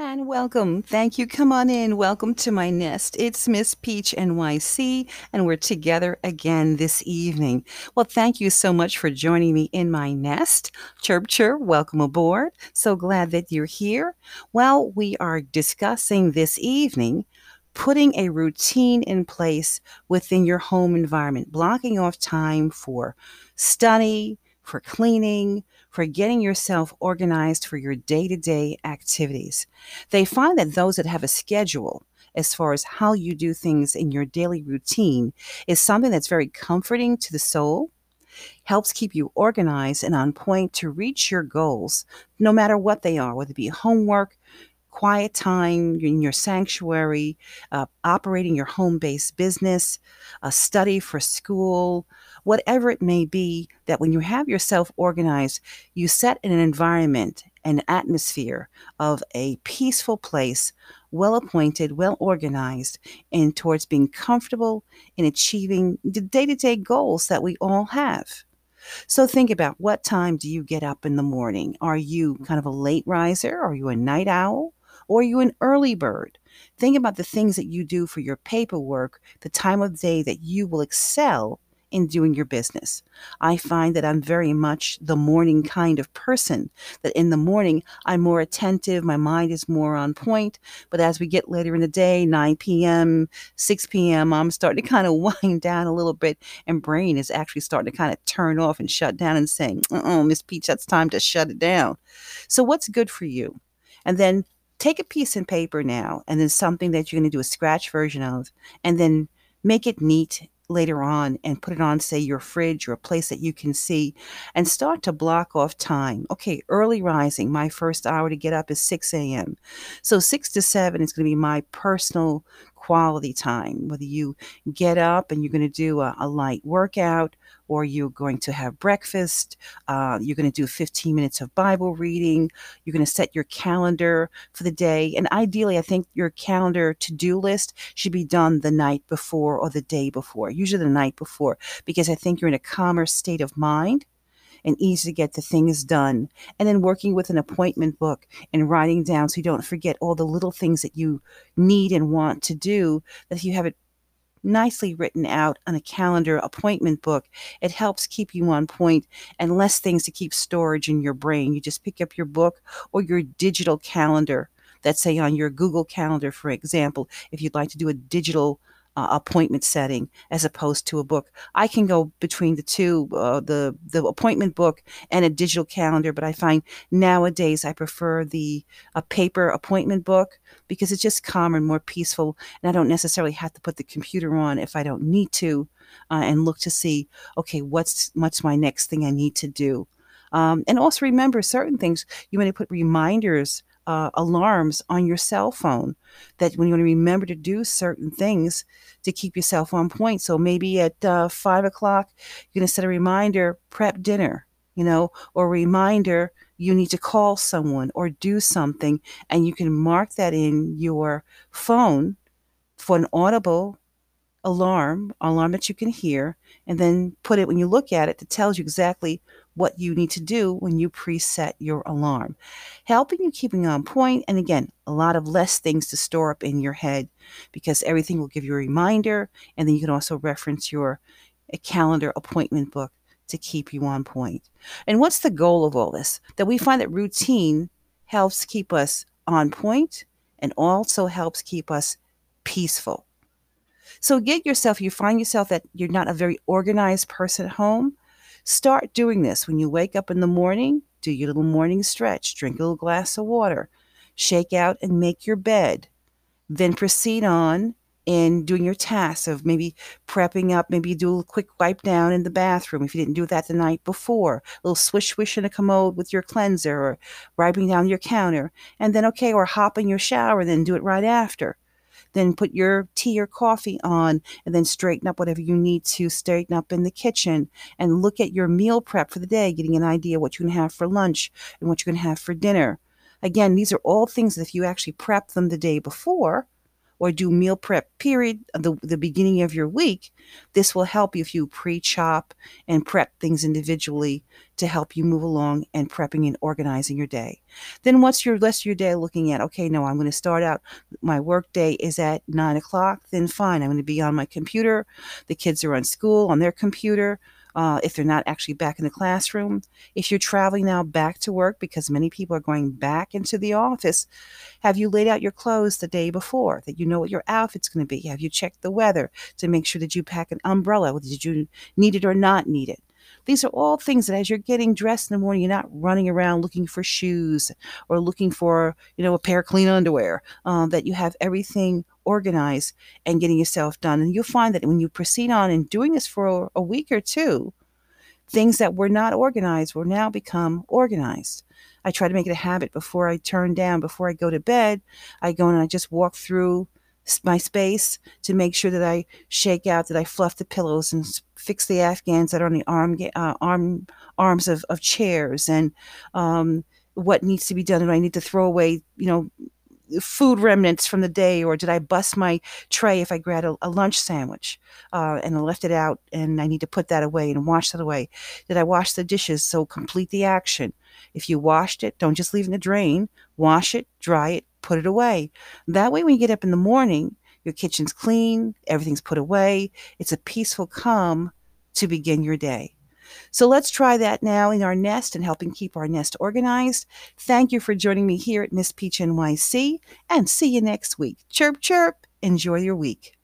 And welcome. Thank you. Come on in. Welcome to my nest. It's Miss Peach NYC, and we're together again this evening. Well, thank you so much for joining me in my nest. Chirp, chirp, welcome aboard. So glad that you're here. Well, we are discussing this evening putting a routine in place within your home environment, blocking off time for study, for cleaning, for getting yourself organized for your day to day activities. They find that those that have a schedule, as far as how you do things in your daily routine, is something that's very comforting to the soul, helps keep you organized and on point to reach your goals, no matter what they are, whether it be homework, quiet time in your sanctuary, uh, operating your home based business, a study for school, whatever it may be, that when you have yourself organized, you set in an environment, an atmosphere of a peaceful place, well appointed, well organized, and towards being comfortable in achieving the day to day goals that we all have. So think about what time do you get up in the morning? Are you kind of a late riser? Are you a night owl? Or are you an early bird? Think about the things that you do for your paperwork, the time of day that you will excel in doing your business. I find that I'm very much the morning kind of person, that in the morning I'm more attentive, my mind is more on point. But as we get later in the day, 9 p.m., 6 p.m., I'm starting to kind of wind down a little bit, and brain is actually starting to kind of turn off and shut down and saying, oh, Miss Peach, that's time to shut it down. So, what's good for you? And then take a piece of paper now and then something that you're going to do a scratch version of, and then make it neat later on and put it on, say, your fridge or a place that you can see and start to block off time. Okay, early rising, my first hour to get up is 6 a.m. So 6 to 7 is going to be my personal quality time, whether you get up and you're going to do a, a light workout or you're going to have breakfast, uh, you're going to do 15 minutes of Bible reading, you're going to set your calendar for the day. And ideally, I think your calendar to do list should be done the night before or the day before, usually the night before, because I think you're in a calmer state of mind and easy to get the things done. And then working with an appointment book and writing down so you don't forget all the little things that you need and want to do, that if you have it nicely written out on a calendar appointment book. It helps keep you on point and less things to keep storage in your brain. You just pick up your book or your digital calendar. That's say on your Google Calendar, for example, if you'd like to do a digital uh, appointment setting as opposed to a book. I can go between the two, uh, the the appointment book and a digital calendar, but I find nowadays I prefer the a paper appointment book because it's just calmer and more peaceful, and I don't necessarily have to put the computer on if I don't need to, uh, and look to see okay what's what's my next thing I need to do. Um, and also remember certain things. You may put reminders uh, alarms on your cell phone that when you want to remember to do certain things to keep yourself on point. So maybe at uh, five o'clock, you're going to set a reminder, prep dinner, you know, or reminder you need to call someone or do something. And you can mark that in your phone for an audible alarm, alarm that you can hear, and then put it when you look at it, it tells you exactly what you need to do when you preset your alarm, helping you keeping on point. And again, a lot of less things to store up in your head because everything will give you a reminder. And then you can also reference your calendar appointment book to keep you on point. And what's the goal of all this? That we find that routine helps keep us on point and also helps keep us peaceful. So get yourself, you find yourself that you're not a very organized person at home, Start doing this. When you wake up in the morning. Do your little morning stretch, drink a little glass of water, shake out and make your bed. Then proceed on in doing your tasks of maybe prepping up, maybe do a quick wipe down in the bathroom if you didn't do that the night before, a little swish swish in a commode with your cleanser or wiping down your counter, and then okay, or hop in your shower and then do it right after then put your tea or coffee on, and then straighten up whatever you need to straighten up in the kitchen and look at your meal prep for the day, getting an idea what you're going to have for lunch and what you're going to have for dinner. Again, these are all things that if you actually prep them the day before, or do meal prep period uh, the, the beginning of your week this will help you if you pre-chop and prep things individually to help you move along and prepping and organizing your day. Then what's your rest of your day looking at okay no i'm going to start out my work day is at nine o'clock then fine i'm going to be on my computer. The kids are on school on their computer uh, if they're not actually back in the classroom. If you're traveling now back to work, because many people are going back into the office, have you laid out your clothes the day before that you know what your outfit's going to be? Have you checked the weather to make sure that you pack an umbrella? Did you need it or not need it? These are all things that as you're getting dressed in the morning, you're not running around looking for shoes or looking for, you know, a pair of clean underwear, um, that you have everything organized and getting yourself done. And you'll find that when you proceed on and doing this for a week or two, things that were not organized will now become organized. I try to make it a habit before I turn down, before I go to bed. I go and I just walk through my space to make sure that I shake out, that I fluff the pillows and fix the afghans that are on the arm uh, arm arms of, of chairs and um, what needs to be done. And I need to throw away, you know, food remnants from the day, or did I bust my tray if I grabbed a, a lunch sandwich uh, and I left it out and I need to put that away and wash that away? Did I wash the dishes? So complete the action. If you washed it, don't just leave in the drain. Wash it, dry it, put it away. That way, when you get up in the morning, your kitchen's clean, everything's put away. It's a peaceful calm to begin your day. So let's try that now in our nest and helping keep our nest organized. Thank you for joining me here at Miss Peach NYC and see you next week. Chirp, chirp. Enjoy your week.